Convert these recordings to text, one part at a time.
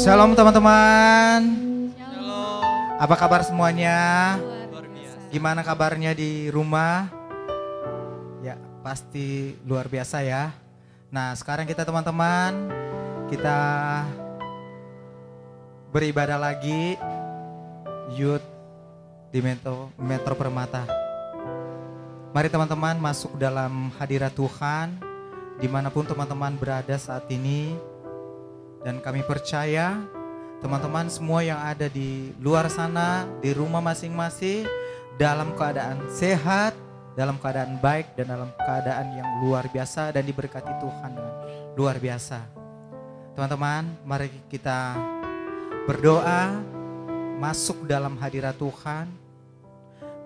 Shalom teman-teman. Halo. Apa kabar semuanya? Luar biasa. Gimana kabarnya di rumah? Ya, pasti luar biasa ya. Nah, sekarang kita teman-teman kita beribadah lagi youth di Metro, Metro Permata. Mari teman-teman masuk dalam hadirat Tuhan di mana pun teman-teman berada saat ini dan kami percaya teman-teman semua yang ada di luar sana, di rumah masing-masing dalam keadaan sehat, dalam keadaan baik dan dalam keadaan yang luar biasa dan diberkati Tuhan dengan luar biasa. Teman-teman, mari kita berdoa masuk dalam hadirat Tuhan.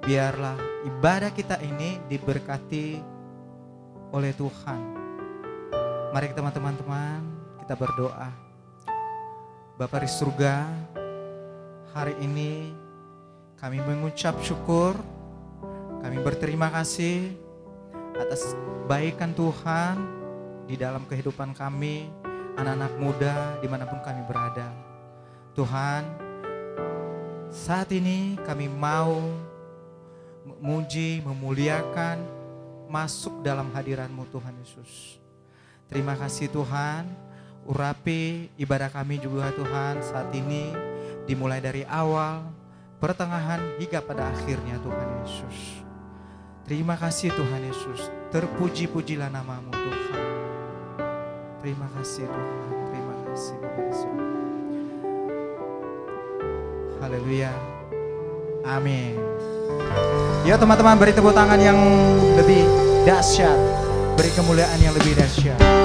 Biarlah ibadah kita ini diberkati oleh Tuhan. Mari teman-teman kita berdoa. Bapak di surga, hari ini kami mengucap syukur, kami berterima kasih atas kebaikan Tuhan di dalam kehidupan kami, anak-anak muda di mana pun kami berada. Tuhan, saat ini kami mau memuji, memuliakan, masuk dalam hadiratmu Tuhan Yesus. Terima kasih Tuhan, urapi ibadah kami juga Tuhan saat ini dimulai dari awal, pertengahan hingga pada akhirnya Tuhan Yesus. Terima kasih Tuhan Yesus, terpuji-pujilah namamu Tuhan. Terima kasih Tuhan, terima kasih Bapak Yesus. Haleluya. Amin. Yuk teman-teman beri tepuk tangan yang lebih dahsyat. Beri kemuliaan yang lebih dahsyat.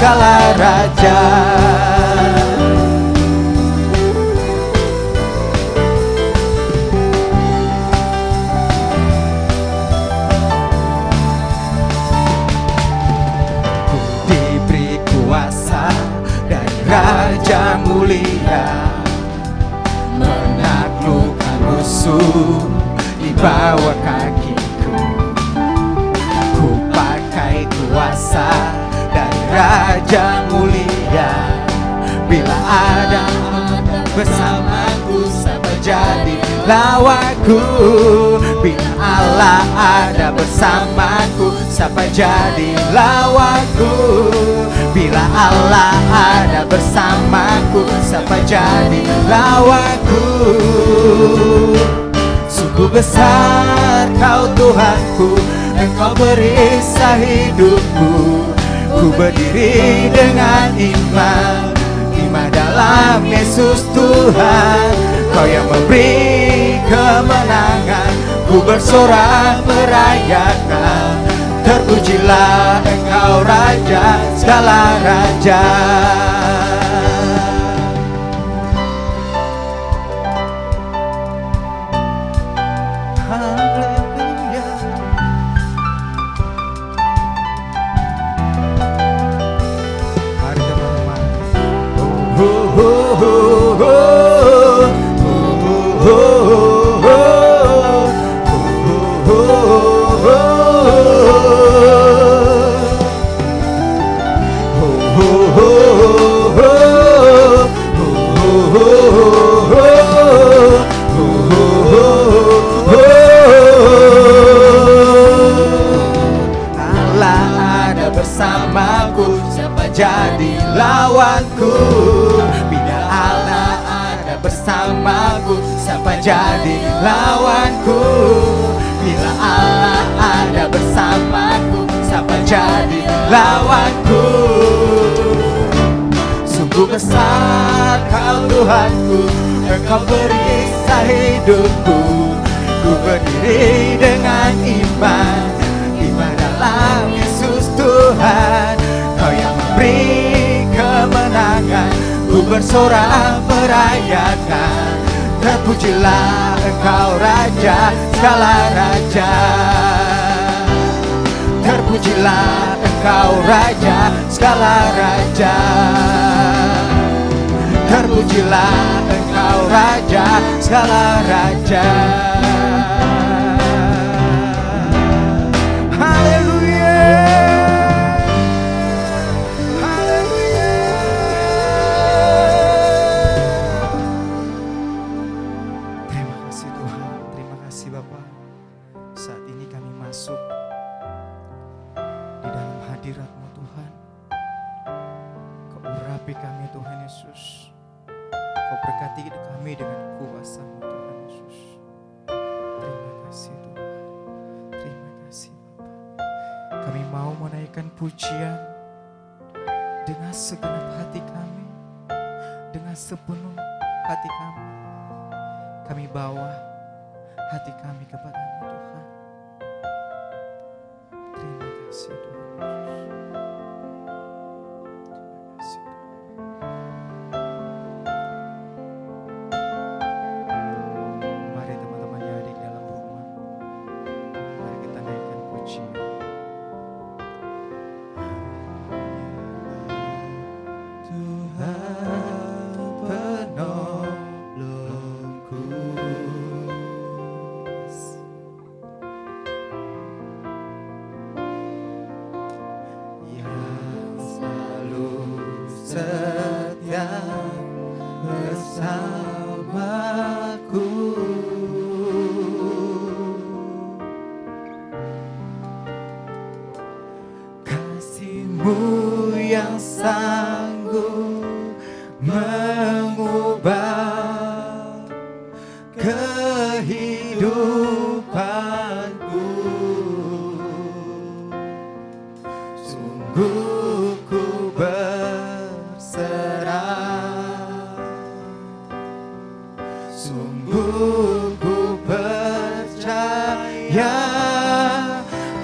Segala Raja. Ku diberi kuasa dari Raja mulia. Menaklukkan musuh di bawah kakiku Raja mulia Bila ada bersamaku siapa jadi lawanku? Bila Allah ada bersamaku siapa jadi lawanku? Bila Allah ada bersamaku siapa jadi lawanku? Sungguh besar kau Tuhanku Engkau berisai hidupku Ku berdiri dengan iman. Iman dalam Yesus Tuhan Kau yang memberi kemenangan. Ku bersorak merayakan. Terpujilah engkau Raja segala Raja Terpujilah engkau Raja segala Raja. Haleluya. Haleluya. Terima kasih Tuhan. Terima kasih Bapak Saat ini kami masuk Di dalam hadiratmu Tuhan. Keurapi kami Tuhan Yesus. Kau berkati kami dengan kuasa Tuhan Yesus. Terima kasih Tuhan. Terima kasih Bapa. Kami mau menaikkan pujian dengan segenap hati kami. Dengan sepenuh hati kami. Kami bawa hati kami kepadamu.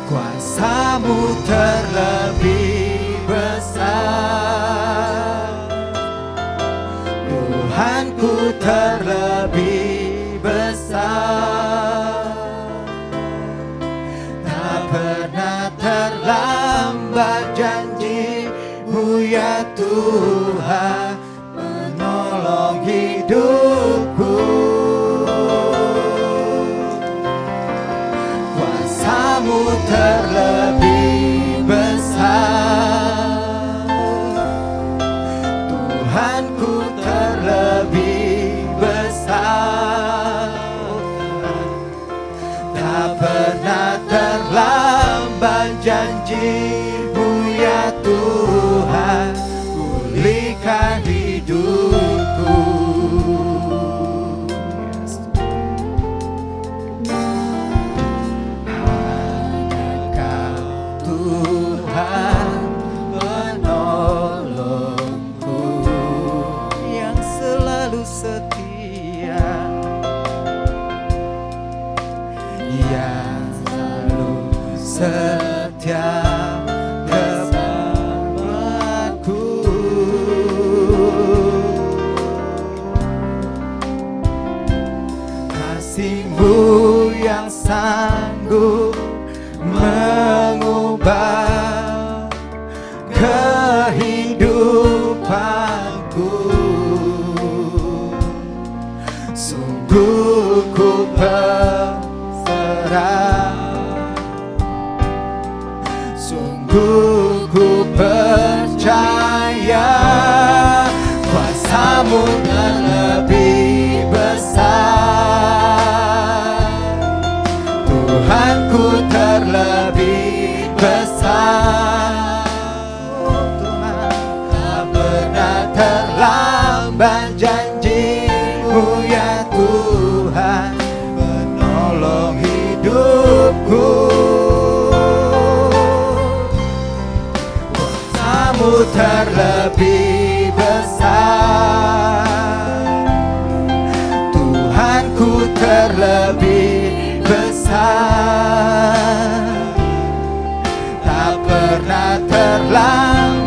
kuasamu ter Good.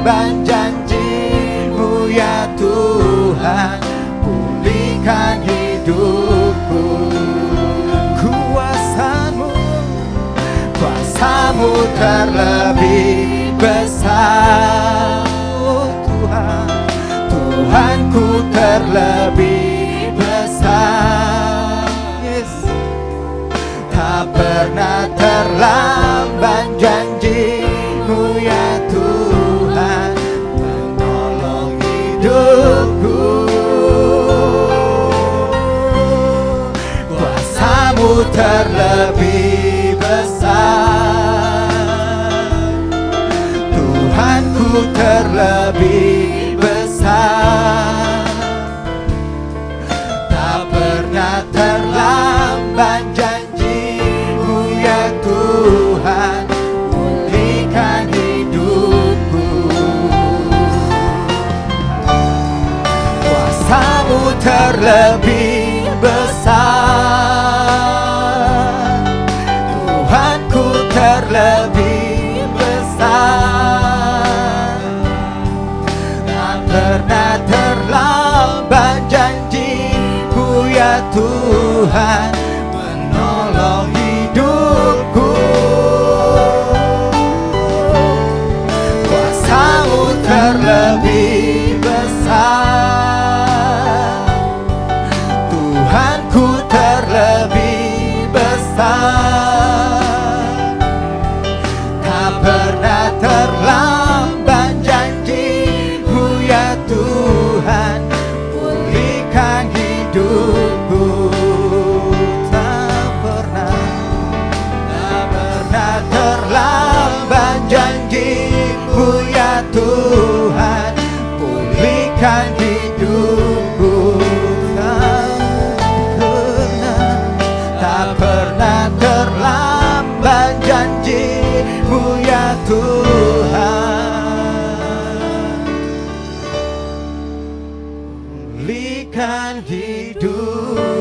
korban janjimu ya Tuhan pulihkan hidupku. Kuasamu kuasamu terlebih besar. Oh Tuhan Tuhanku terlebih besar. Yes. tak pernah terlambat janjimu ya da vida. pulihkan hidup.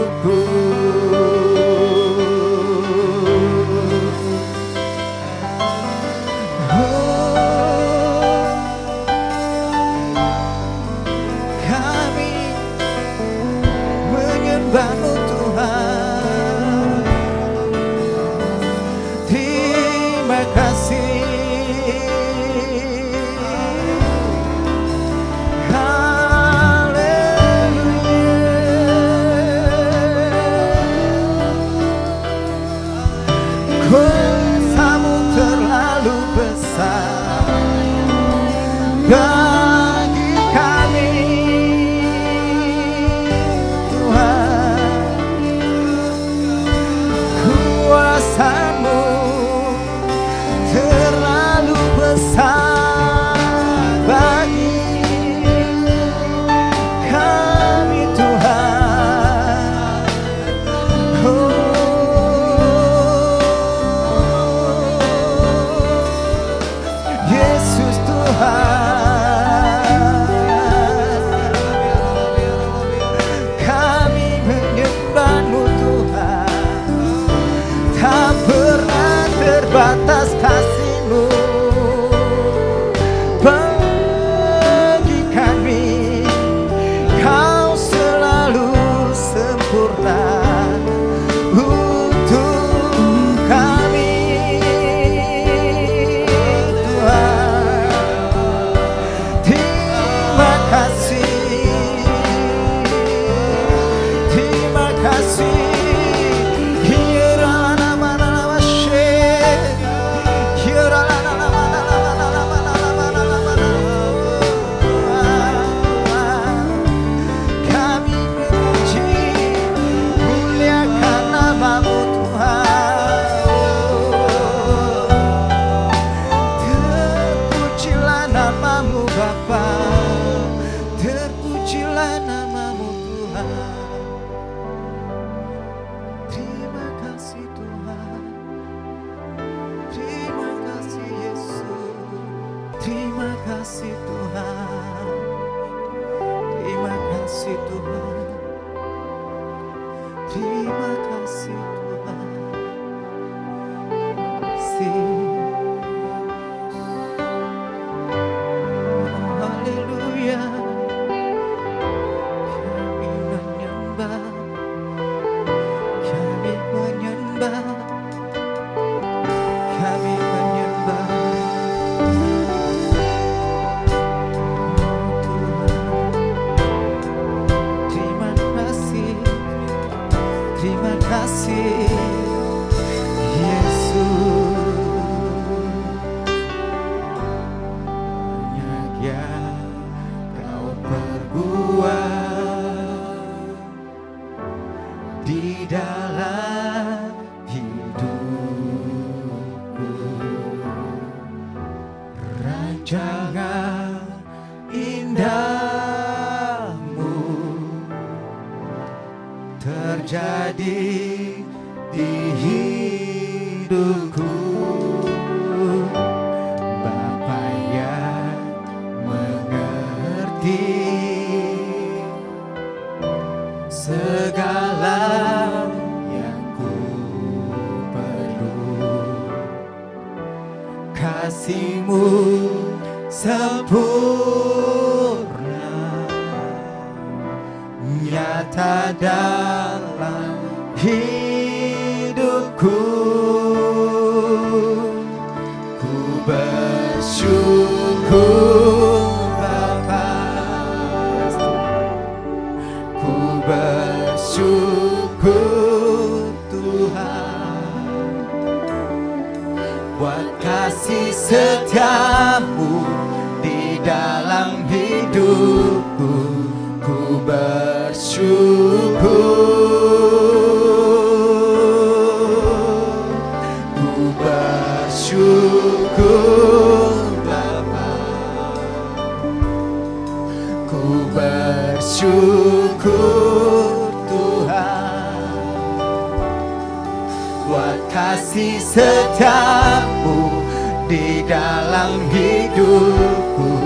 Setiamu di dalam hidupku.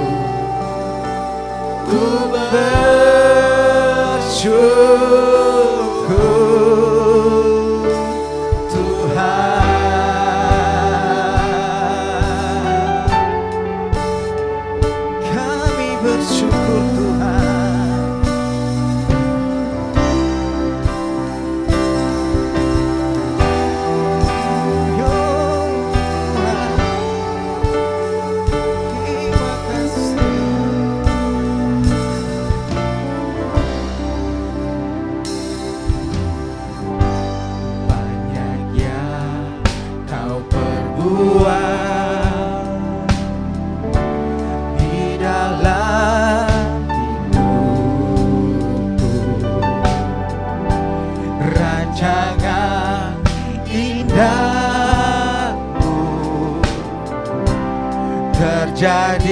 Ku bersyukur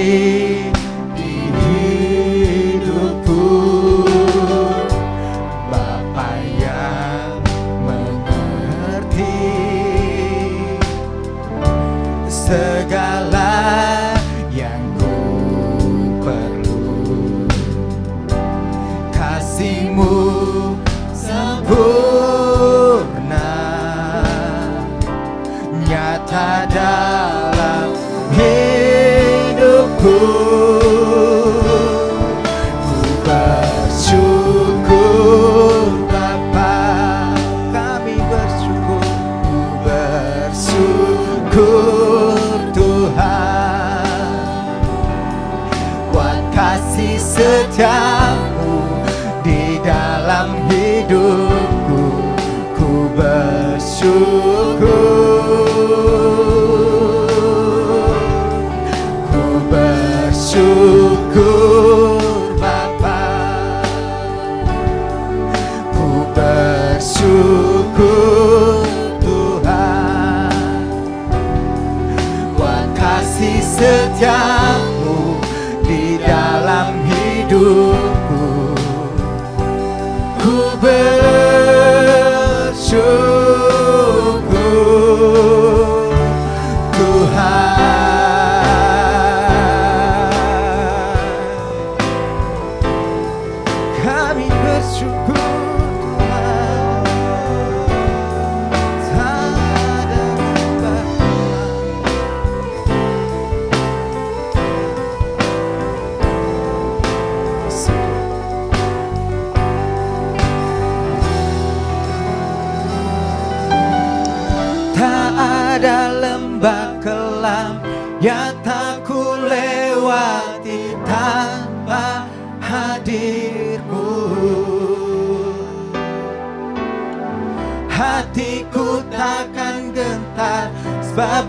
Terjadi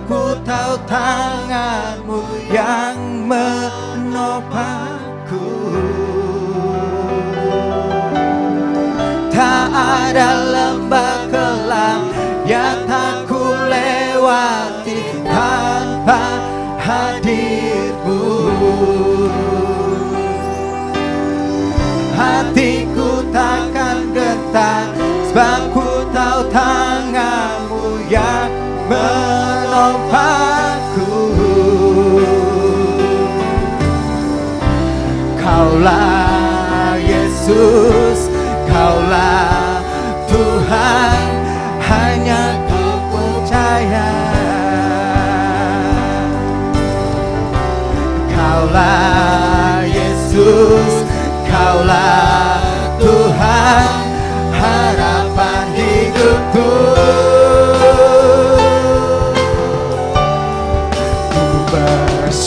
Ku tahu tanganmu yang menopangku Tak ada lembah kelam yang tak ku lewati tanpa hadirmu. Hatiku takkan gentar Sebab ku tahu tanganmu yang menopangku Kaulah Yesus Kaulah Tuhan Hanya kau percaya. Kaulah Yesus Kaulah Tuhan Harapan hidupku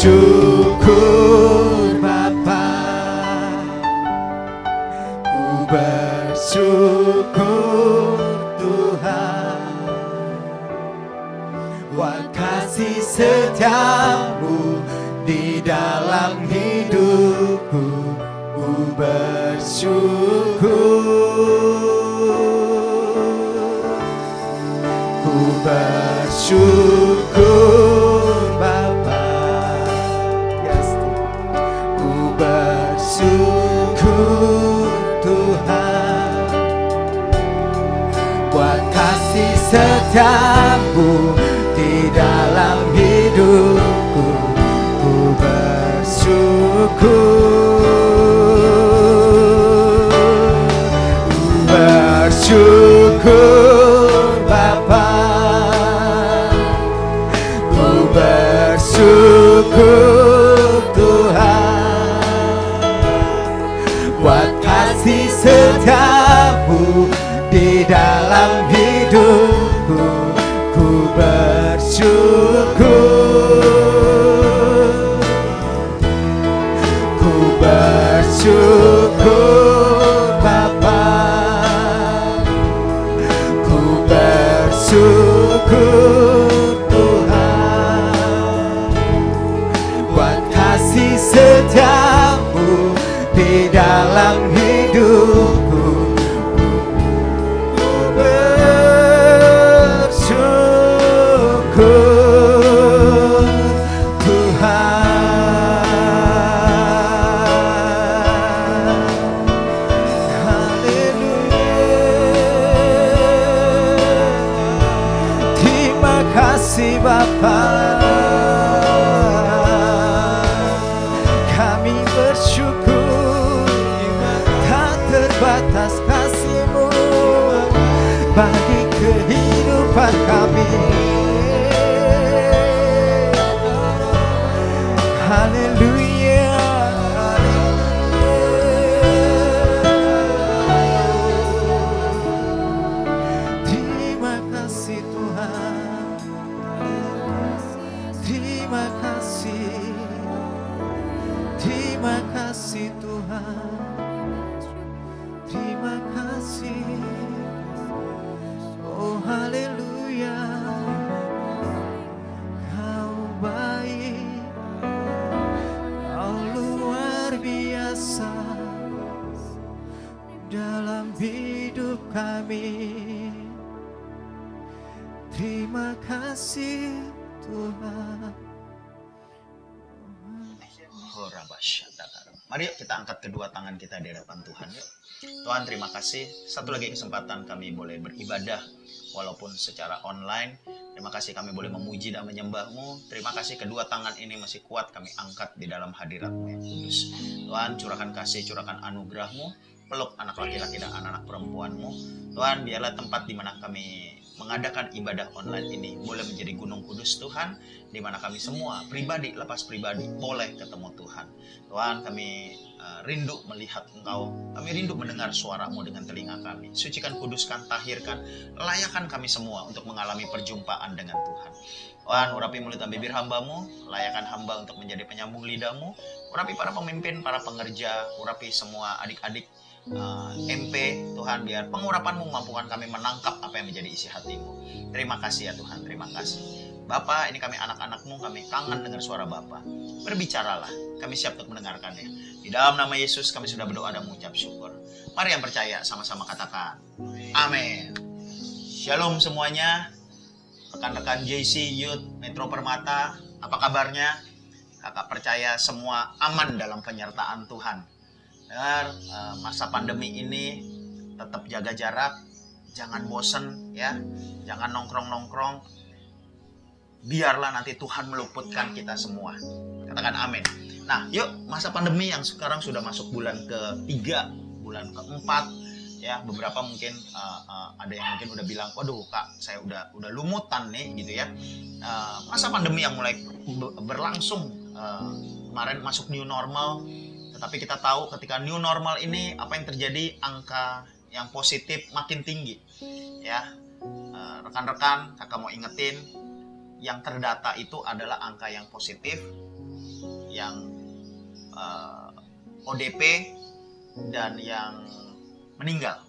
bersyukur 다 tangan kita di hadapan Tuhan. Tuhan terima kasih. Satu lagi kesempatan kami boleh beribadah walaupun secara online. Terima kasih kami boleh memuji dan menyembahmu. Terima kasih kedua tangan ini masih kuat kami angkat di dalam hadiratmu yang kudus. Tuhan curahkan kasih, curahkan anugerahmu. Peluk anak laki-laki dan anak-anak perempuanmu. Tuhan biarlah tempat di mana kami mengadakan ibadah online ini boleh menjadi gunung kudus Tuhan di mana kami semua pribadi lepas pribadi boleh ketemu Tuhan. Tuhan kami rindu melihat Engkau, kami rindu mendengar suaramu dengan telinga kami. Sucikan, kuduskan, tahirkan, layakan kami semua untuk mengalami perjumpaan dengan Tuhan. Tuhan, urapi mulut dan bibir hambamu, layakan hamba untuk menjadi penyambung lidahmu, urapi para pemimpin, para pengerja, urapi semua adik-adik uh, MP Tuhan biar pengurapanmu mampukan kami menangkap apa yang menjadi isi hatimu. Terima kasih ya Tuhan terima kasih Bapak ini kami anak-anakmu kami kangen dengar suara Bapak. Berbicaralah kami siap untuk mendengarkannya. Di dalam nama Yesus kami sudah berdoa dan mengucap syukur. Mari yang percaya sama-sama katakan amin. Shalom semuanya. Rekan-rekan JC Youth Metro Permata apa kabarnya? Kakak percaya semua aman dalam penyertaan Tuhan. Dengar uh, masa pandemi ini tetap jaga jarak. Jangan bosen ya. Jangan nongkrong nongkrong biarlah nanti Tuhan meluputkan kita semua katakan amin nah yuk masa pandemi yang sekarang sudah masuk bulan ketiga bulan keempat ya beberapa mungkin uh, uh, ada yang mungkin udah bilang waduh kak saya udah udah lumutan nih gitu ya uh, masa pandemi yang mulai berlangsung uh, kemarin masuk new normal tetapi kita tahu ketika new normal ini apa yang terjadi angka yang positif makin tinggi. Ya. Rekan-rekan, kakak mau ingetin yang terdata itu adalah angka yang positif yang uh, eh, ODP dan yang meninggal.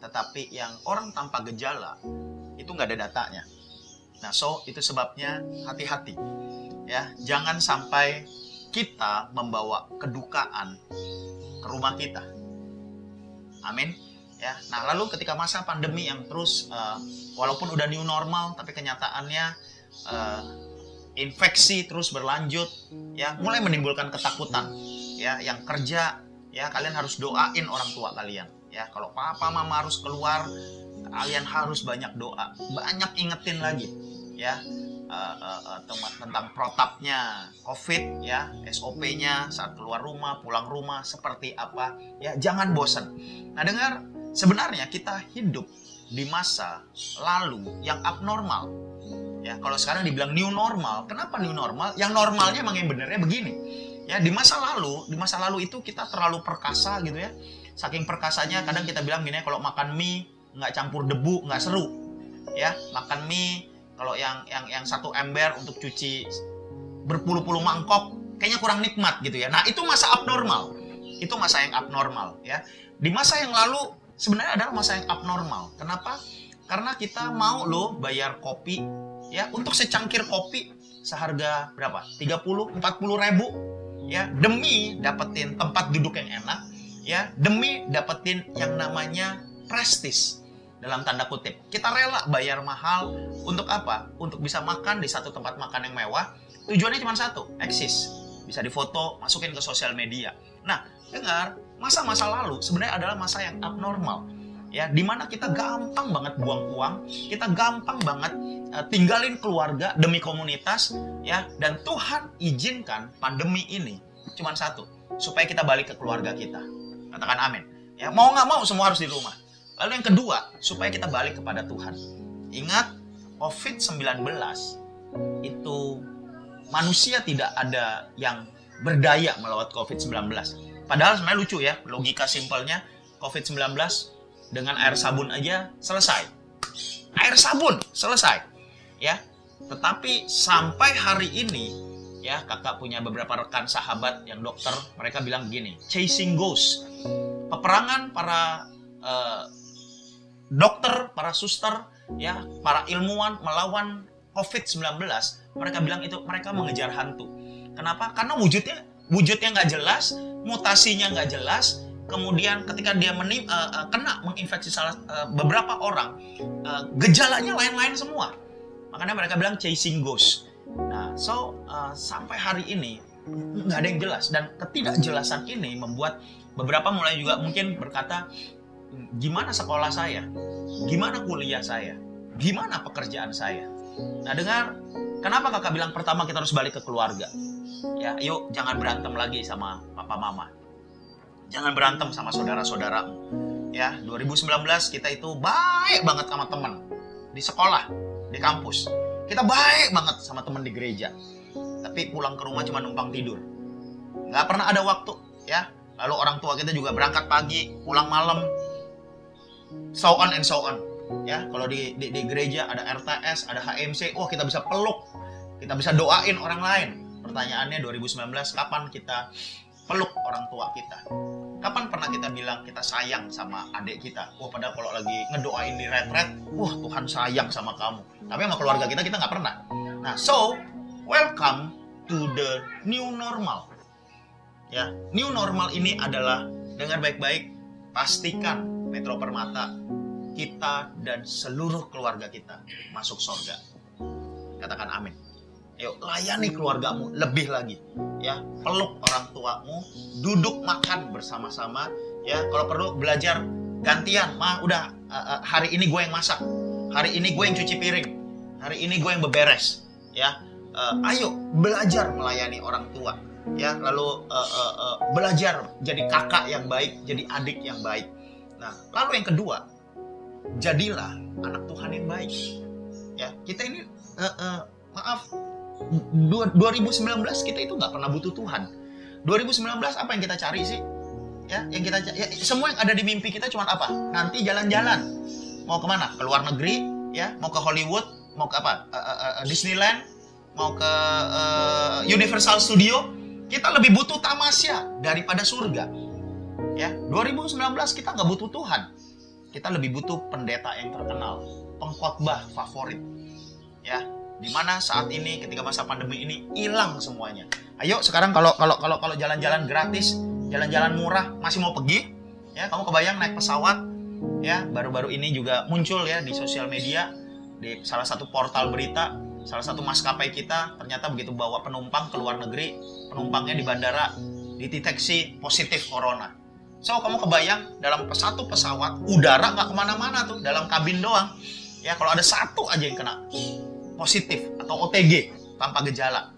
Tetapi yang orang tanpa gejala itu nggak ada datanya. Nah, so itu sebabnya hati-hati. Ya, jangan sampai kita membawa kedukaan ke rumah kita. Amin. Ya. Nah, lalu ketika masa pandemi yang terus uh, walaupun udah new normal tapi kenyataannya uh, infeksi terus berlanjut ya, mulai menimbulkan ketakutan. Ya, yang kerja ya kalian harus doain orang tua kalian. Ya, kalau papa mama harus keluar, kalian harus banyak doa, banyak ingetin lagi ya uh, uh, uh, tentang protapnya COVID ya SOP-nya saat keluar rumah pulang rumah seperti apa ya jangan bosan nah dengar sebenarnya kita hidup di masa lalu yang abnormal ya kalau sekarang dibilang new normal kenapa new normal yang normalnya emang yang benernya begini ya di masa lalu di masa lalu itu kita terlalu perkasa gitu ya saking perkasanya kadang kita bilang gini kalau makan mie nggak campur debu nggak seru ya makan mie kalau yang yang yang satu ember untuk cuci berpuluh-puluh mangkok kayaknya kurang nikmat gitu ya. Nah, itu masa abnormal. Itu masa yang abnormal ya. Di masa yang lalu sebenarnya adalah masa yang abnormal. Kenapa? Karena kita mau loh bayar kopi ya untuk secangkir kopi seharga berapa? 30 40 ribu ya demi dapetin tempat duduk yang enak ya demi dapetin yang namanya prestis dalam tanda kutip. Kita rela bayar mahal untuk apa? Untuk bisa makan di satu tempat makan yang mewah. Tujuannya cuma satu, eksis. Bisa difoto, masukin ke sosial media. Nah, dengar, masa-masa lalu sebenarnya adalah masa yang abnormal. Ya, di mana kita gampang banget buang uang, kita gampang banget uh, tinggalin keluarga demi komunitas, ya. Dan Tuhan izinkan pandemi ini cuma satu, supaya kita balik ke keluarga kita. Katakan amin. Ya, mau nggak mau semua harus di rumah Lalu yang kedua, supaya kita balik kepada Tuhan. Ingat, COVID-19 itu manusia tidak ada yang berdaya melawat COVID-19. Padahal sebenarnya lucu ya, logika simpelnya COVID-19 dengan air sabun aja selesai. Air sabun selesai. Ya. Tetapi sampai hari ini ya, kakak punya beberapa rekan sahabat yang dokter, mereka bilang begini, chasing ghost. Peperangan para uh, dokter, para suster, ya, para ilmuwan melawan COVID-19, mereka bilang itu mereka mengejar hantu. Kenapa? Karena wujudnya wujudnya nggak jelas, mutasinya nggak jelas, kemudian ketika dia menim, uh, uh, kena menginfeksi salah uh, beberapa orang, uh, gejalanya lain-lain semua. Makanya mereka bilang chasing ghost. Nah, so uh, sampai hari ini nggak ada yang jelas dan ketidakjelasan ini membuat beberapa mulai juga mungkin berkata gimana sekolah saya, gimana kuliah saya, gimana pekerjaan saya. Nah dengar, kenapa kakak bilang pertama kita harus balik ke keluarga? Ya, yuk jangan berantem lagi sama papa mama. Jangan berantem sama saudara-saudaramu. Ya, 2019 kita itu baik banget sama teman. di sekolah, di kampus. Kita baik banget sama teman di gereja. Tapi pulang ke rumah cuma numpang tidur. Nggak pernah ada waktu, ya. Lalu orang tua kita juga berangkat pagi, pulang malam. So on and so on. Ya, kalau di, di, di gereja ada RTS, ada HMC, wah kita bisa peluk, kita bisa doain orang lain. Pertanyaannya 2019 kapan kita peluk orang tua kita? Kapan pernah kita bilang kita sayang sama adik kita? Wah, padahal kalau lagi ngedoain di retret, wah Tuhan sayang sama kamu. Tapi sama keluarga kita kita nggak pernah. Nah, so welcome to the new normal. Ya, new normal ini adalah dengar baik-baik, pastikan Metro Permata kita dan seluruh keluarga kita masuk surga. Katakan amin. Yuk, layani keluargamu lebih lagi. Ya, peluk orang tuamu, duduk makan bersama-sama. Ya, kalau perlu belajar gantian. Mah, udah uh, uh, hari ini gue yang masak. Hari ini gue yang cuci piring. Hari ini gue yang beberes. Ya, uh, ayo belajar melayani orang tua. Ya, lalu uh, uh, uh, belajar jadi kakak yang baik, jadi adik yang baik. Nah, lalu yang kedua, jadilah anak Tuhan yang baik. Ya, kita ini uh, uh, maaf 2019 kita itu nggak pernah butuh Tuhan. 2019 apa yang kita cari sih? Ya, yang kita ya, semua yang ada di mimpi kita cuma apa? Nanti jalan-jalan. Mau ke mana? Ke luar negeri, ya? Mau ke Hollywood? Mau ke apa? Uh, uh, uh, Disneyland? Mau ke uh, Universal Studio? Kita lebih butuh tamasya daripada surga. Ya, 2019 kita nggak butuh Tuhan. Kita lebih butuh pendeta yang terkenal, pengkhotbah favorit. Ya, di mana saat ini ketika masa pandemi ini hilang semuanya. Ayo sekarang kalau kalau kalau kalau jalan-jalan gratis, jalan-jalan murah masih mau pergi, ya kamu kebayang naik pesawat, ya baru-baru ini juga muncul ya di sosial media di salah satu portal berita, salah satu maskapai kita ternyata begitu bawa penumpang ke luar negeri, penumpangnya di bandara dideteksi positif corona. So kamu kebayang dalam satu pesawat udara nggak ke mana-mana tuh dalam kabin doang. Ya kalau ada satu aja yang kena positif atau OTG tanpa gejala,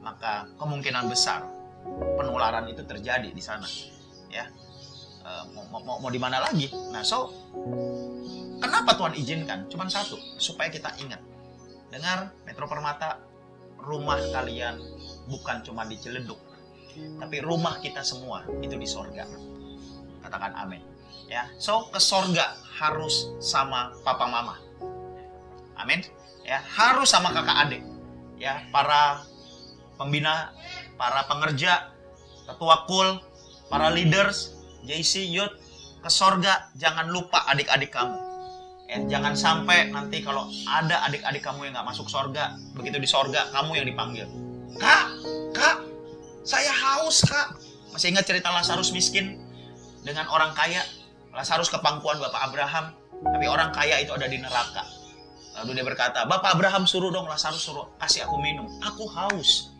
maka kemungkinan besar penularan itu terjadi di sana. Ya, e, mau, mau, mau di mana lagi? Nah, so kenapa Tuhan izinkan? Cuman satu, supaya kita ingat. Dengar Metro Permata, rumah kalian bukan cuma di Ciledug, tapi rumah kita semua itu di sorga. Katakan amin. Ya, so ke sorga harus sama papa mama. Amin ya harus sama kakak adik. Ya para pembina para pengerja ketua kul para leaders JC Youth ke sorga jangan lupa adik-adik kamu. Ya jangan sampai nanti kalau ada adik-adik kamu yang nggak masuk sorga begitu di sorga kamu yang dipanggil. Kak kak saya haus kak. Masih ingat cerita Lazarus miskin? Dengan orang kaya Lazarus ke pangkuan Bapak Abraham tapi orang kaya itu ada di neraka Lalu dia berkata, Bapak Abraham suruh dong Lazarus suruh kasih aku minum. Aku haus.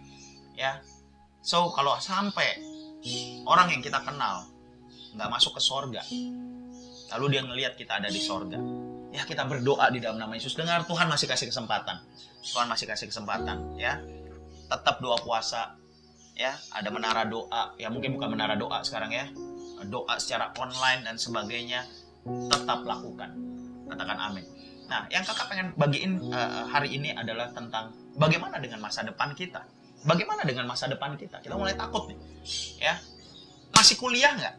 Ya. So kalau sampai orang yang kita kenal nggak masuk ke sorga, lalu dia ngelihat kita ada di sorga, ya kita berdoa di dalam nama Yesus. Dengar Tuhan masih kasih kesempatan. Tuhan masih kasih kesempatan. Ya. Tetap doa puasa. Ya, ada menara doa. Ya mungkin bukan menara doa sekarang ya. Doa secara online dan sebagainya tetap lakukan. Katakan amin. Nah, yang kakak pengen bagiin uh, hari ini adalah tentang bagaimana dengan masa depan kita. Bagaimana dengan masa depan kita? Kita mulai takut nih, ya. Masih kuliah nggak?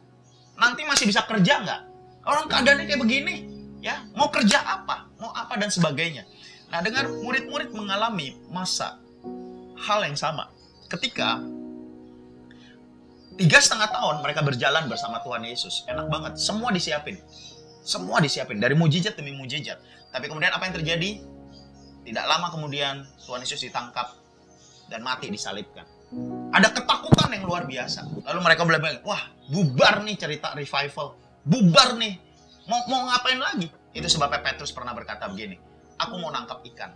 Nanti masih bisa kerja nggak? Orang keadaannya kayak begini, ya. Mau kerja apa? Mau apa dan sebagainya. Nah, dengar murid-murid mengalami masa hal yang sama. Ketika tiga setengah tahun mereka berjalan bersama Tuhan Yesus, enak banget. Semua disiapin, semua disiapin dari mujizat demi mujizat. Tapi kemudian apa yang terjadi? Tidak lama kemudian Tuhan Yesus ditangkap dan mati disalibkan. Ada ketakutan yang luar biasa. Lalu mereka bilang, wah bubar nih cerita revival. Bubar nih. Mau, mau ngapain lagi? Itu sebabnya Petrus pernah berkata begini. Aku mau nangkap ikan.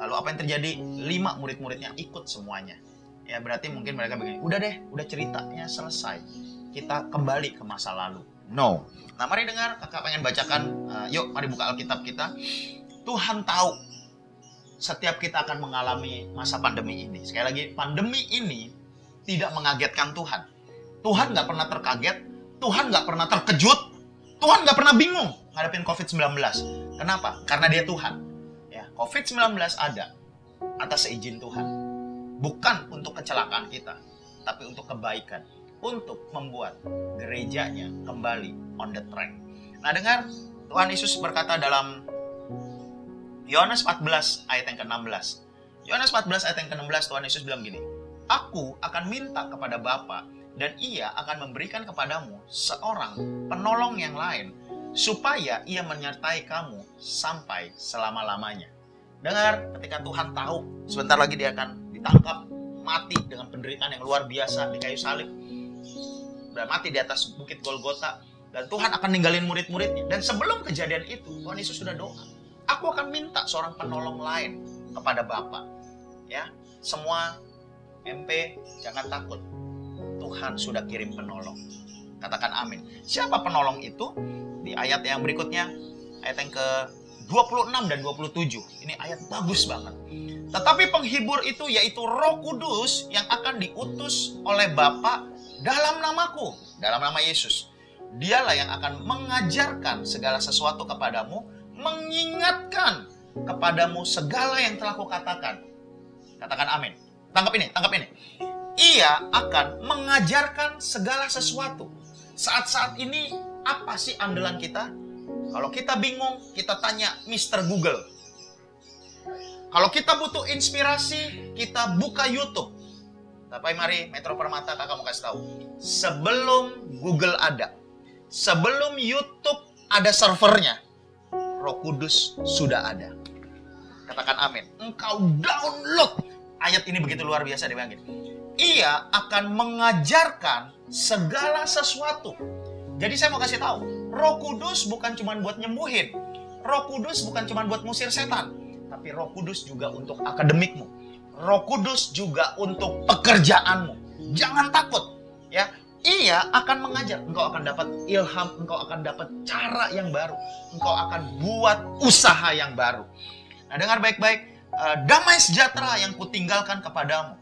Lalu apa yang terjadi? Lima murid-muridnya ikut semuanya. Ya berarti mungkin mereka begini, udah deh, udah ceritanya selesai. Kita kembali ke masa lalu. No. Nah mari dengar, kakak pengen bacakan. Uh, yuk mari buka Alkitab kita. Tuhan tahu setiap kita akan mengalami masa pandemi ini. Sekali lagi, pandemi ini tidak mengagetkan Tuhan. Tuhan nggak pernah terkaget, Tuhan nggak pernah terkejut, Tuhan nggak pernah bingung ngadepin COVID-19. Kenapa? Karena dia Tuhan. Ya, COVID-19 ada atas seizin Tuhan. Bukan untuk kecelakaan kita, tapi untuk kebaikan, untuk membuat gerejanya kembali on the track. Nah, dengar Tuhan Yesus berkata dalam Yohanes 14 ayat yang ke-16. Yohanes 14 ayat yang ke-16 Tuhan Yesus bilang gini, Aku akan minta kepada Bapa dan ia akan memberikan kepadamu seorang penolong yang lain supaya ia menyertai kamu sampai selama-lamanya. Dengar, ketika Tuhan tahu sebentar lagi dia akan ditangkap, mati dengan penderitaan yang luar biasa di kayu salib. Dan mati di atas bukit Golgota. Dan Tuhan akan ninggalin murid-muridnya. Dan sebelum kejadian itu, Tuhan Yesus sudah doa. Aku akan minta seorang penolong lain kepada Bapa. Ya, semua MP jangan takut. Tuhan sudah kirim penolong. Katakan amin. Siapa penolong itu? Di ayat yang berikutnya, ayat yang ke 26 dan 27. Ini ayat bagus banget. Tetapi penghibur itu yaitu Roh Kudus yang akan diutus oleh Bapa dalam namaku, dalam nama Yesus. Dialah yang akan mengajarkan segala sesuatu kepadamu, mengingatkan kepadamu segala yang telah kukatakan. Katakan amin. Tangkap ini, tangkap ini. Ia akan mengajarkan segala sesuatu. Saat-saat ini apa sih andalan kita? Kalau kita bingung, kita tanya Mr. Google. Kalau kita butuh inspirasi, kita buka YouTube. Tapi mari Metro Permata kakak mau kasih tahu. Sebelum Google ada, sebelum YouTube ada servernya, Roh Kudus sudah ada. Katakan amin. Engkau download. Ayat ini begitu luar biasa dibangun. Ia akan mengajarkan segala sesuatu. Jadi saya mau kasih tahu, Roh Kudus bukan cuma buat nyembuhin. Roh Kudus bukan cuma buat musir setan, tapi Roh Kudus juga untuk akademikmu. Roh Kudus juga untuk pekerjaanmu. Jangan takut, ya. Ia akan mengajar, engkau akan dapat ilham, engkau akan dapat cara yang baru, engkau akan buat usaha yang baru. Nah, dengar baik-baik, eh, damai sejahtera yang kutinggalkan kepadamu,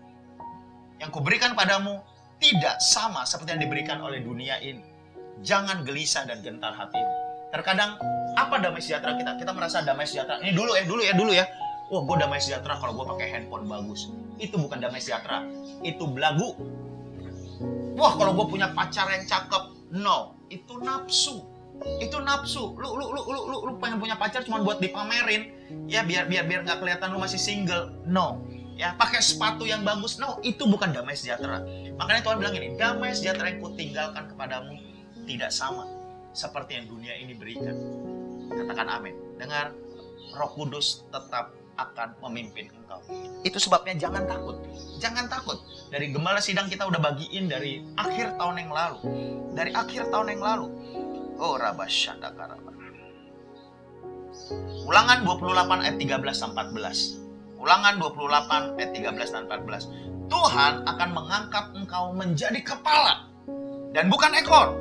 yang kuberikan padamu tidak sama seperti yang diberikan oleh dunia ini. Jangan gelisah dan gentar hatimu. Terkadang apa damai sejahtera kita? Kita merasa damai sejahtera. Ini dulu ya, dulu ya, dulu ya. Wah, gue damai sejahtera kalau gue pakai handphone bagus. Itu bukan damai sejahtera, itu belagu. Wah, kalau gue punya pacar yang cakep, no, itu nafsu. Itu nafsu. Lu lu lu lu lu, lu pengen punya pacar cuma buat dipamerin, ya biar biar biar nggak kelihatan lu masih single. No, ya pakai sepatu yang bagus. No, itu bukan damai sejahtera. Makanya Tuhan bilang ini, damai sejahtera yang kutinggalkan kepadamu tidak sama seperti yang dunia ini berikan. Katakan amin. Dengar, Roh Kudus tetap akan memimpin engkau. Itu sebabnya jangan takut. Jangan takut. Dari gembala sidang kita udah bagiin dari akhir tahun yang lalu. Dari akhir tahun yang lalu. Oh, rabasyada karaba. Ulangan 28 ayat 13 sampai 14. Ulangan 28 ayat 13 dan 14. Tuhan akan mengangkat engkau menjadi kepala dan bukan ekor.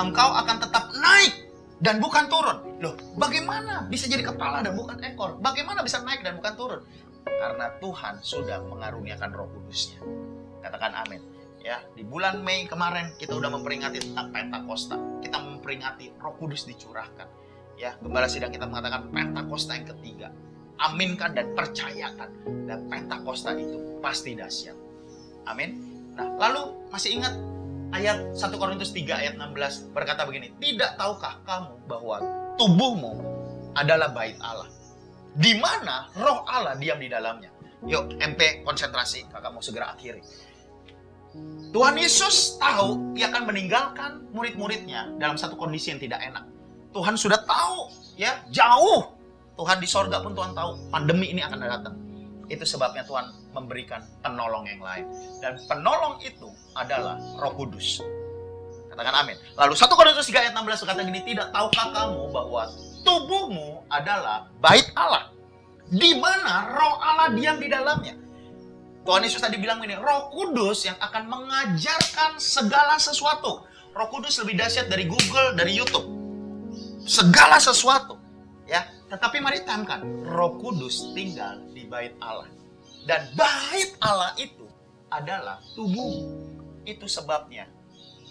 Engkau akan tetap naik dan bukan turun. Loh, bagaimana bisa jadi kepala dan bukan ekor? Bagaimana bisa naik dan bukan turun? Karena Tuhan sudah mengaruniakan Roh Kudusnya. Katakan amin. Ya, di bulan Mei kemarin kita udah memperingati tentang Pentakosta. Kita memperingati Roh Kudus dicurahkan. Ya, gembala sidang kita mengatakan Pentakosta yang ketiga. Aminkan dan percayakan dan Pentakosta itu pasti dahsyat. Amin. Nah, lalu masih ingat ayat 1 Korintus 3 ayat 16 berkata begini, "Tidak tahukah kamu bahwa tubuhmu adalah bait Allah, di mana roh Allah diam di dalamnya?" Yuk, MP konsentrasi, kakak mau segera akhiri. Tuhan Yesus tahu ia akan meninggalkan murid-muridnya dalam satu kondisi yang tidak enak. Tuhan sudah tahu, ya, jauh. Tuhan di sorga pun Tuhan tahu pandemi ini akan datang. Itu sebabnya Tuhan memberikan penolong yang lain. Dan penolong itu adalah Roh Kudus. Katakan amin. Lalu 1 Korintus 3 ayat 16 berkata gini, tidak tahukah kamu bahwa tubuhmu adalah bait Allah, di mana Roh Allah diam di dalamnya. Tuhan Yesus tadi bilang ini, Roh Kudus yang akan mengajarkan segala sesuatu. Roh Kudus lebih dahsyat dari Google, dari YouTube. Segala sesuatu. Ya, tetapi mari tanamkan, Roh Kudus tinggal di bait Allah. Dan bait Allah itu adalah tubuh. Itu sebabnya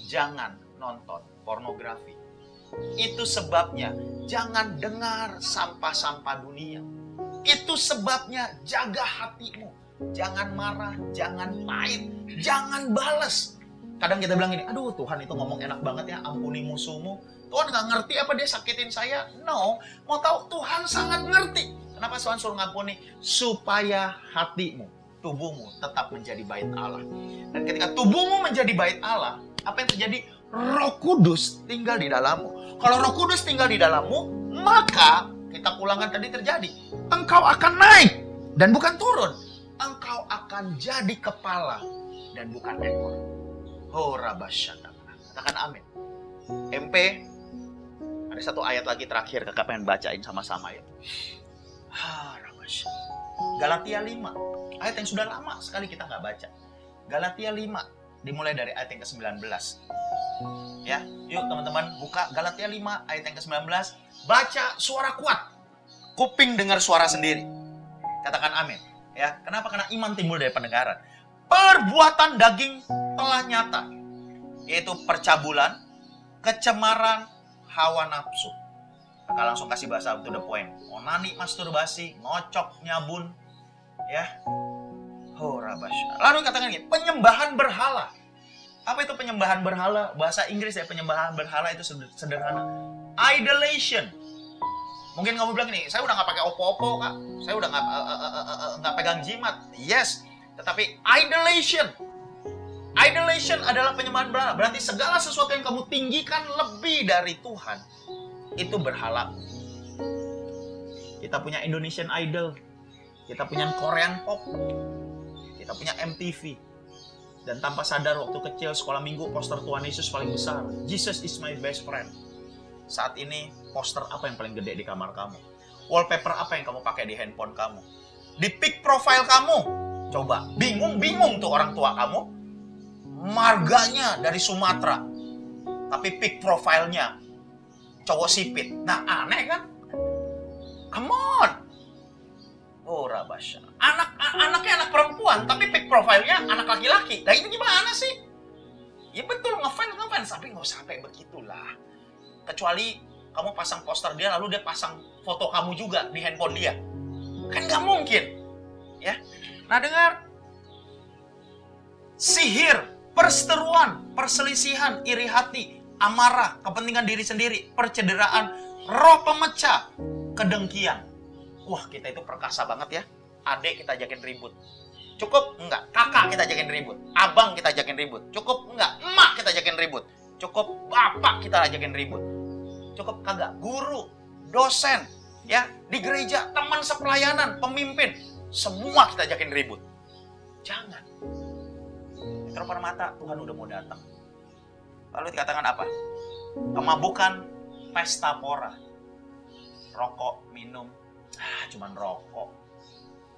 jangan nonton pornografi. Itu sebabnya jangan dengar sampah-sampah dunia. Itu sebabnya jaga hatimu. Jangan marah, jangan pahit, jangan balas. Kadang kita bilang ini, aduh Tuhan itu ngomong enak banget ya, ampuni musuhmu. Tuhan nggak ngerti apa dia sakitin saya? No, mau tahu Tuhan sangat ngerti. Kenapa Tuhan suruh ngampuni? Supaya hatimu, tubuhmu tetap menjadi bait Allah. Dan ketika tubuhmu menjadi bait Allah, apa yang terjadi? Roh Kudus tinggal di dalammu. Kalau Roh Kudus tinggal di dalammu, maka kita pulangkan tadi terjadi. Engkau akan naik dan bukan turun. Engkau akan jadi kepala dan bukan ekor. Rabasyata. Katakan amin. MP, ada satu ayat lagi terakhir kakak pengen bacain sama-sama ya. Galatia 5. Ayat yang sudah lama sekali kita nggak baca. Galatia 5 dimulai dari ayat yang ke-19. Ya, yuk teman-teman buka Galatia 5 ayat yang ke-19. Baca suara kuat. Kuping dengar suara sendiri. Katakan amin. Ya, kenapa? Karena iman timbul dari pendengaran. Perbuatan daging telah nyata, yaitu percabulan, kecemaran, hawa nafsu. Kakak langsung kasih bahasa to the point. Onani, masturbasi, ngocok, nyabun, ya. Oh, rabasya. Lalu katakan gini, penyembahan berhala. Apa itu penyembahan berhala? Bahasa Inggris ya, penyembahan berhala itu sederhana. Idolation. Mungkin kamu bilang ini, saya udah nggak pakai opo-opo kak, saya udah nggak uh, uh, uh, nggak pegang jimat. Yes, tetapi idolation, idolation adalah penyembahan berhala. Berarti segala sesuatu yang kamu tinggikan lebih dari Tuhan itu berhala. Kita punya Indonesian Idol, kita punya Korean Pop, kita punya MTV. Dan tanpa sadar waktu kecil sekolah minggu poster Tuhan Yesus paling besar. Jesus is my best friend. Saat ini poster apa yang paling gede di kamar kamu? Wallpaper apa yang kamu pakai di handphone kamu? Di pick profile kamu? Coba, bingung-bingung tuh orang tua kamu. Marganya dari Sumatera. Tapi pick profilnya cowok sipit. Nah, aneh kan? Come on. Oh, Rabasya. Anak anaknya anak perempuan, tapi pick profilnya anak laki-laki. Nah, itu gimana sih? Ya betul, ngefans ngefans, tapi nggak sampai begitulah kecuali kamu pasang poster dia lalu dia pasang foto kamu juga di handphone dia kan nggak mungkin ya nah dengar sihir perseteruan perselisihan iri hati amarah kepentingan diri sendiri percederaan roh pemecah kedengkian. Wah kita itu perkasa banget ya. Adik kita ajakin ribut. Cukup? Enggak. Kakak kita ajakin ribut. Abang kita ajakin ribut. Cukup? Enggak. Emak kita ajakin ribut. Cukup? Bapak kita ajakin ribut. Cukup? Kagak. Guru dosen ya di gereja teman sepelayanan pemimpin semua kita ajakin ribut. Jangan. Metro mata Tuhan udah mau datang lalu dikatakan apa? Kemabukan pesta pora. Rokok minum. Ah cuman rokok.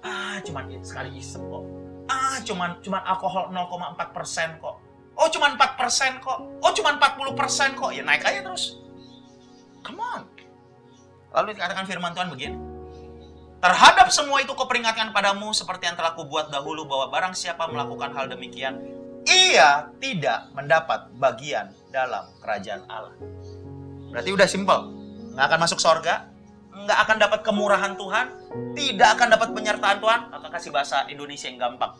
Ah cuman sekali isep kok. Ah cuman cuman alkohol 0,4 persen kok. Oh cuman 4 persen kok. Oh cuman 40 persen kok. Ya naik aja terus. Come on. Lalu dikatakan firman Tuhan begini. Terhadap semua itu kuperingatkan padamu seperti yang telah kubuat dahulu bahwa barang siapa melakukan hal demikian, ia tidak mendapat bagian dalam kerajaan Allah. Berarti udah simpel. Nggak akan masuk sorga, nggak akan dapat kemurahan Tuhan, tidak akan dapat penyertaan Tuhan. Kakak kasih bahasa Indonesia yang gampang.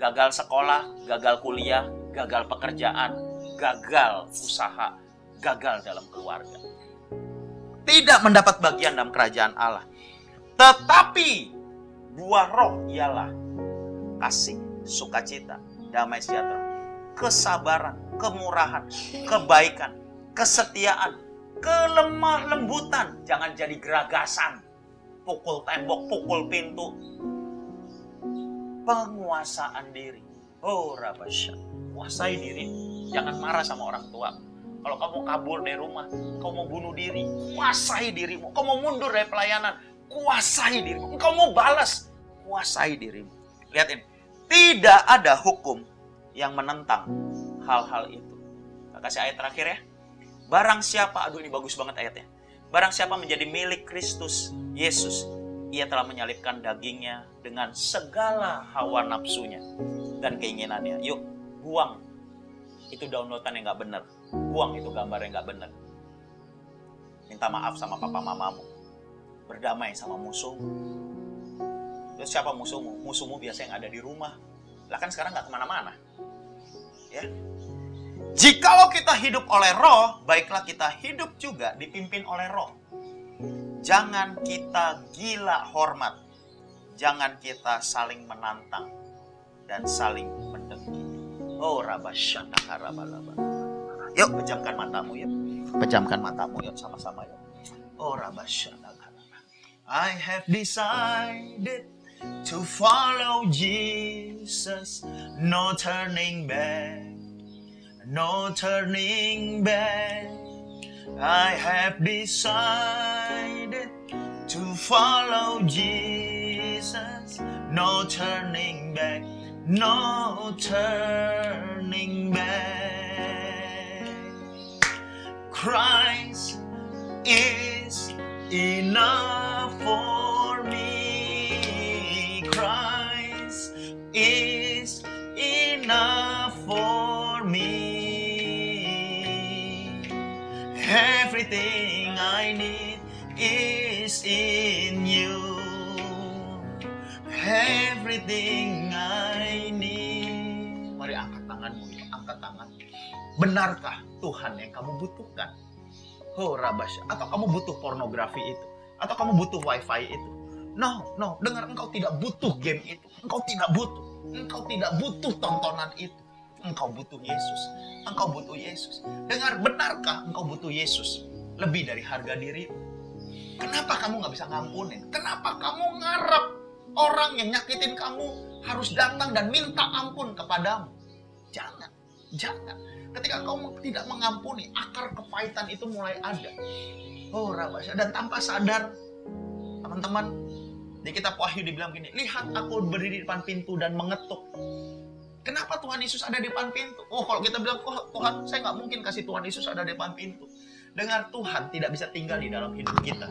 Gagal sekolah, gagal kuliah, gagal pekerjaan, gagal usaha, gagal dalam keluarga tidak mendapat bagian dalam kerajaan Allah. Tetapi buah roh ialah kasih, sukacita, damai sejahtera, kesabaran, kemurahan, kebaikan, kesetiaan, kelemah lembutan. Jangan jadi geragasan, pukul tembok, pukul pintu. Penguasaan diri. Oh, Rabasya. Kuasai diri. Jangan marah sama orang tua kalau kamu kabur dari rumah, kamu mau bunuh diri, kuasai dirimu. Kamu mau mundur dari pelayanan, kuasai dirimu. Kamu mau balas, kuasai dirimu. Lihat ini, tidak ada hukum yang menentang hal-hal itu. Kita kasih ayat terakhir ya. Barang siapa, aduh ini bagus banget ayatnya. Barang siapa menjadi milik Kristus Yesus, ia telah menyalipkan dagingnya dengan segala hawa nafsunya dan keinginannya. Yuk, buang itu downloadan yang nggak benar buang itu gambar yang nggak benar Minta maaf sama papa mamamu. Berdamai sama musuhmu. Terus siapa musuhmu? Musuhmu biasa yang ada di rumah. Lah kan sekarang nggak ke mana-mana. Ya. Jikalau kita hidup oleh roh, baiklah kita hidup juga dipimpin oleh roh. Jangan kita gila hormat. Jangan kita saling menantang dan saling mendengki. Oh, rabasyana karabalaba. Yuk, pejamkan matamu yuk. Pejamkan matamu yuk sama-sama yuk. Oh, rabasyana karaba. I have decided to follow Jesus, no turning back, no turning back. I have decided to follow Jesus, no turning back, no turning back. Christ is enough for me. Is enough for me. Everything I need is in you. Everything I need. Mari angkat tanganmu, ya. angkat tangan. Benarkah Tuhan yang kamu butuhkan? Oh, Rabasya. Atau kamu butuh pornografi itu? Atau kamu butuh wifi itu? No, no. Dengar, engkau tidak butuh game itu. Engkau tidak butuh. Engkau tidak butuh tontonan itu. Engkau butuh Yesus. Engkau butuh Yesus. Dengar, benarkah engkau butuh Yesus? Lebih dari harga diri. Kenapa kamu nggak bisa ngampunin? Kenapa kamu ngarep orang yang nyakitin kamu harus datang dan minta ampun kepadamu? Jangan, jangan. Ketika kamu tidak mengampuni, akar kepahitan itu mulai ada. Oh, Rabasya. Dan tanpa sadar, teman-teman, di kitab Wahyu dibilang gini, lihat aku berdiri di depan pintu dan mengetuk. Kenapa Tuhan Yesus ada di depan pintu? Oh, kalau kita bilang, oh, Tuhan, saya nggak mungkin kasih Tuhan Yesus ada di depan pintu. Dengar Tuhan tidak bisa tinggal di dalam hidup kita.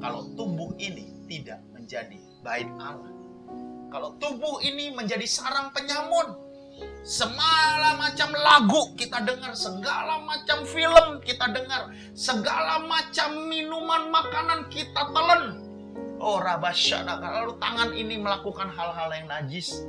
Kalau tubuh ini tidak menjadi bait Allah. Kalau tubuh ini menjadi sarang penyamun, Segala macam lagu kita dengar, segala macam film kita dengar, segala macam minuman makanan kita telan. Oh rabasyadaka, lalu tangan ini melakukan hal-hal yang najis.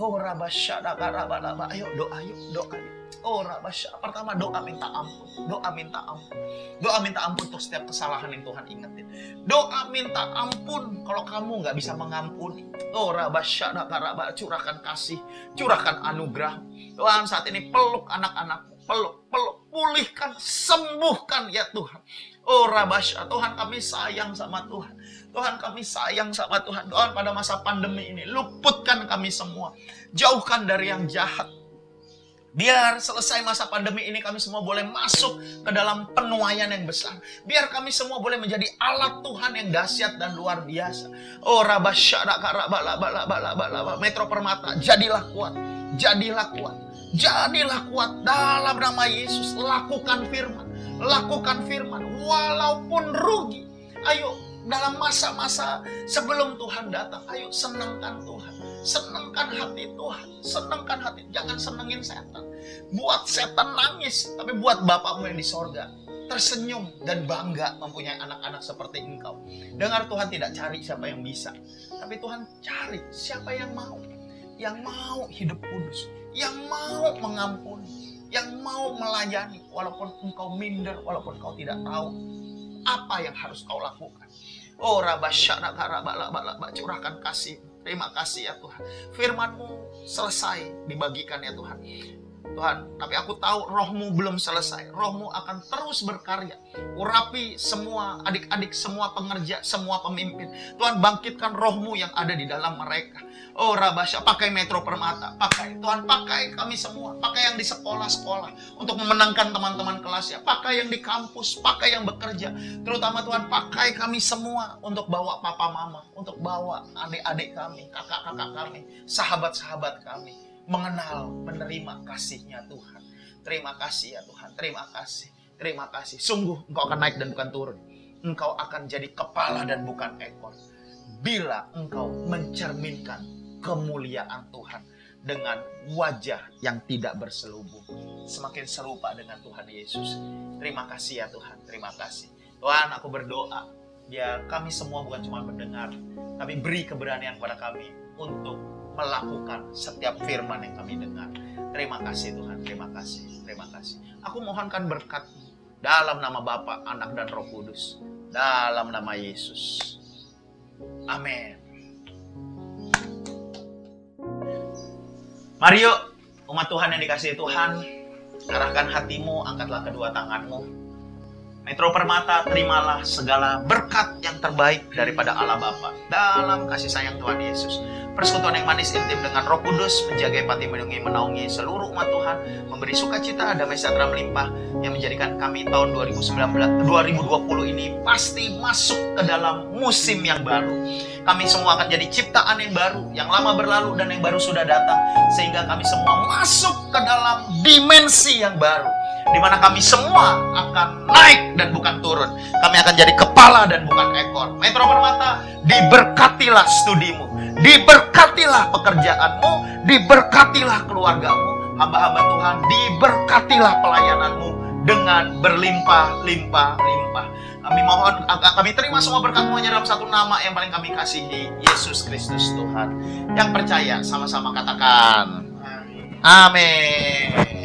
Oh rabasyadaka, rabalaba, ayo doa yuk, doa yuk. Oh rabasya, pertama doa minta ampun, doa minta ampun. Doa minta ampun untuk setiap kesalahan yang Tuhan ingetin. Doa minta ampun kalau kamu nggak bisa mengampuni. Oh rabasya, rabah, curahkan kasih, curahkan anugerah. Tuhan saat ini peluk anak-anakmu, peluk, peluk, pulihkan, sembuhkan ya Tuhan. Oh Rabasya, Tuhan kami sayang sama Tuhan. Tuhan kami sayang sama Tuhan. Tuhan pada masa pandemi ini, luputkan kami semua. Jauhkan dari yang jahat. Biar selesai masa pandemi ini kami semua boleh masuk ke dalam penuaian yang besar. Biar kami semua boleh menjadi alat Tuhan yang dahsyat dan luar biasa. Oh Rabasyadaka Rabalabalabalaba Metro Permata, jadilah kuat. Jadilah kuat. Jadilah kuat dalam nama Yesus. Lakukan firman. Lakukan firman. Walaupun rugi. Ayo dalam masa-masa sebelum Tuhan datang. Ayo senangkan Tuhan. Senangkan hati Tuhan. Senangkan hati. Jangan senengin setan. Buat setan nangis. Tapi buat Bapakmu yang di sorga. Tersenyum dan bangga mempunyai anak-anak seperti engkau. Dengar Tuhan tidak cari siapa yang bisa. Tapi Tuhan cari siapa yang mau. Yang mau hidup kudus. Yang mau mengampuni. Yang mau melayani. Walaupun engkau minder. Walaupun engkau tidak tahu. Apa yang harus kau lakukan. Oh rabasyana karabalaba curahkan kasih Terima kasih ya Tuhan. Firman-Mu selesai dibagikan ya Tuhan. Tuhan, tapi aku tahu rohmu belum selesai. Rohmu akan terus berkarya. Urapi semua adik-adik, semua pengerja, semua pemimpin. Tuhan bangkitkan rohmu yang ada di dalam mereka. Oh Rabasya, pakai Metro Permata. Pakai, Tuhan pakai kami semua. Pakai yang di sekolah-sekolah. Untuk memenangkan teman-teman kelasnya. Pakai yang di kampus, pakai yang bekerja. Terutama Tuhan pakai kami semua untuk bawa papa mama. Untuk bawa adik-adik kami, kakak-kakak kami, sahabat-sahabat kami mengenal, menerima kasihnya Tuhan. Terima kasih ya Tuhan, terima kasih, terima kasih. Sungguh engkau akan naik dan bukan turun. Engkau akan jadi kepala dan bukan ekor. Bila engkau mencerminkan kemuliaan Tuhan dengan wajah yang tidak berselubung. Semakin serupa dengan Tuhan Yesus. Terima kasih ya Tuhan, terima kasih. Tuhan, aku berdoa biar kami semua bukan cuma mendengar, tapi beri keberanian kepada kami untuk melakukan setiap firman yang kami dengar. Terima kasih Tuhan, terima kasih, terima kasih. Aku mohonkan berkat dalam nama Bapa, Anak dan Roh Kudus, dalam nama Yesus. Amin. Mari yuk, umat Tuhan yang dikasihi Tuhan, arahkan hatimu, angkatlah kedua tanganmu. Metro Permata, terimalah segala berkat yang terbaik daripada Allah Bapa dalam kasih sayang Tuhan Yesus. Persekutuan yang manis intim dengan Roh Kudus menjaga empati melindungi menaungi seluruh umat Tuhan, memberi sukacita damai sejahtera melimpah yang menjadikan kami tahun 2019 2020 ini pasti masuk ke dalam musim yang baru. Kami semua akan jadi ciptaan yang baru, yang lama berlalu dan yang baru sudah datang sehingga kami semua masuk ke dalam dimensi yang baru di mana kami semua akan naik dan bukan turun. Kami akan jadi kepala dan bukan ekor. Metro Permata, diberkatilah studimu, diberkatilah pekerjaanmu, diberkatilah keluargamu. Hamba-hamba Tuhan, diberkatilah pelayananmu dengan berlimpah-limpah-limpah. Kami mohon, kami terima semua berkatmu hanya dalam satu nama yang paling kami kasihi, Yesus Kristus Tuhan. Yang percaya, sama-sama katakan. Amin.